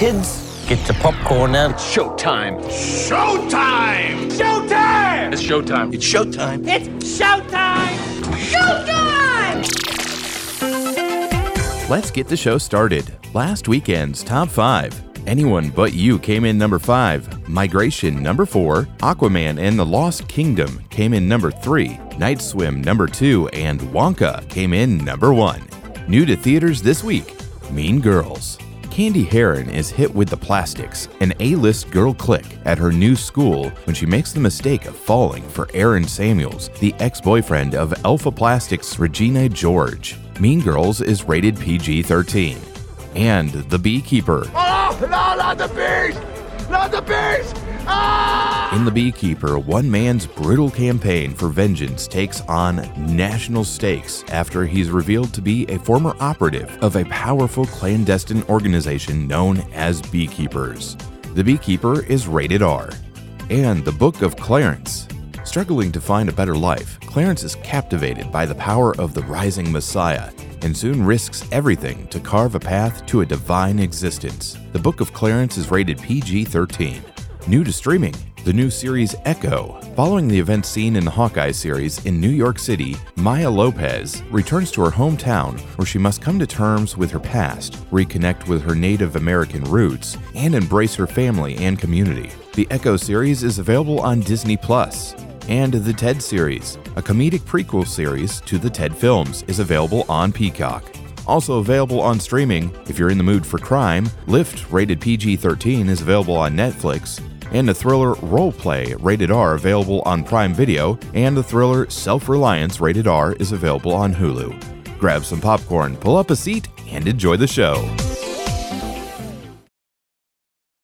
Kids, get your popcorn out. It's showtime. Showtime! Showtime! It's showtime. It's showtime. It's showtime! Showtime! Let's get the show started. Last weekend's top five. Anyone But You came in number 5, Migration number 4, Aquaman and the Lost Kingdom came in number 3, Night Swim number 2, and Wonka came in number 1. New to theaters this week, Mean Girls. Cady Heron is hit with the plastics, an A list girl clique at her new school when she makes the mistake of falling for Aaron Samuels, the ex boyfriend of Alpha Plastics' Regina George. Mean Girls is rated PG 13. And The Beekeeper. Oh, no, not the bees! Not the bees! In The Beekeeper, one man's brutal campaign for vengeance takes on national stakes after he's revealed to be a former operative of a powerful clandestine organization known as Beekeepers. The Beekeeper is rated R. And The Book of Clarence. Struggling to find a better life, Clarence is captivated by the power of the rising Messiah and soon risks everything to carve a path to a divine existence. The Book of Clarence is rated PG 13. New to streaming, the new series Echo. Following the events seen in the Hawkeye series in New York City, Maya Lopez returns to her hometown where she must come to terms with her past, reconnect with her Native American roots, and embrace her family and community. The Echo series is available on Disney Plus. And the Ted series, a comedic prequel series to the Ted films, is available on Peacock. Also available on streaming, if you're in the mood for crime, Lift, rated PG 13, is available on Netflix, and the thriller Role Play, rated R, available on Prime Video, and the thriller Self Reliance, rated R, is available on Hulu. Grab some popcorn, pull up a seat, and enjoy the show.